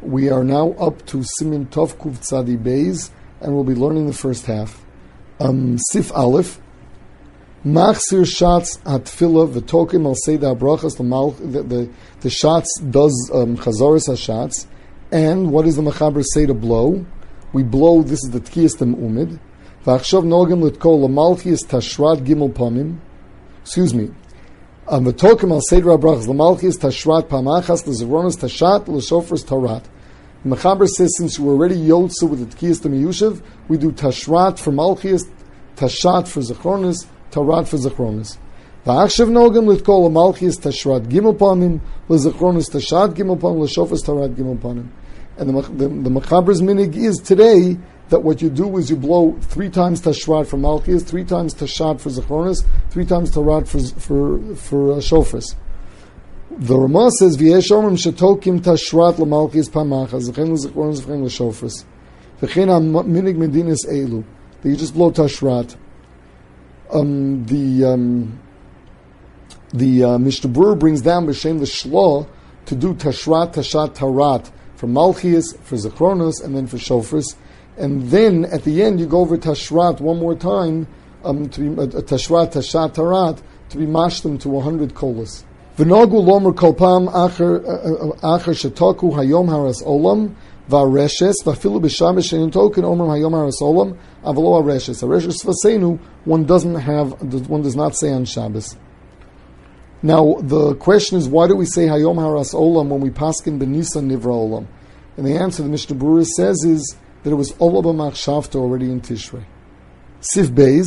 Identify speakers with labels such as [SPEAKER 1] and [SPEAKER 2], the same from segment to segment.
[SPEAKER 1] We are now up to Siman Tov Kuv Tzadi Beis, and we'll be learning the first half. Um, Sif Aleph. Machzir shots atfila v'tokim al seda brachas the the the shots does um, chazaris hashots, and what does the machaber say to blow? We blow. This is the tkiyas umid. V'achshav nogim litkol lamalchiyas tashrat gimel pamim. Excuse me. Um, v'tokim al seda brachas lamalchiyas tashrat pamachas l'zivronas tashat l'shofras tarat. Mechaber says since we're already yotze with the tkiyas miyushav, we do tashrat for malchiyas, tashat for zechronis, tarat for zechronis. Va'achshav nogam litkol malchiyas tashrat gimel panim, lezechronis tashat gimel panim, leshofas tarat gimel panim. And the, the, the Mechaber's minig is today that what you do is you blow three times tashrat for malchiyas, three times tashat for zechronis, three times tarat for for for uh, shofas. The Ramah says, "V'yesh omrim shetokim tashrat l'malchis pamachas zechem l'zechron zechem l'shofres v'chein minig medinas elu." That you just blow tashrat. Um, the um, the uh, Mishnah Berurah brings down b'shem the shlo to do tashrat tashat tarat for malchis, for zechronos, and then for shofres, and then at the end you go over tashrat one more time um, to be uh, tashrat tashat tarat to be mashed them to hundred kolas. V'nogu lomer kol pam acher acher shetoku hayom haras olam v'areshes v'afilu b'shamesh shenin token omer hayom haras olam avalo areshes. Areshes v'seinu one doesn't have one does not say on Shabbos. Now the question is why do we say hayom haras olam when we paskin benisa nivra olam? And the answer the Mishnah Berurah says is that it was all olam b'machshavta already in Tishrei. Sif Beis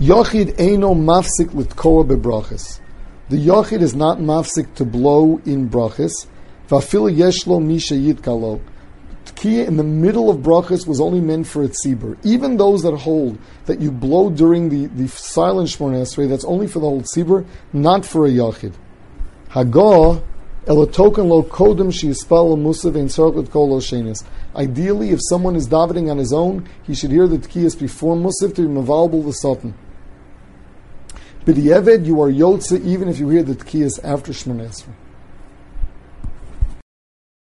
[SPEAKER 1] Yochid eino mafsik litkoa bebrachas. The Yachid is not mafsik to blow in brachas. Vafil yeshlo misha yitkalo. Tkiya in the middle of brachas was only meant for a tzibur. Even those that hold that you blow during the, the silent shmona esrei, that's only for the whole tzibur, not for a Yachid. Hagah Ideally, if someone is davening on his own, he should hear the tkiyas before musav to be mavalbal the Satan. B'di'eved, you are yotze even if you hear the tkiyas after Shemon.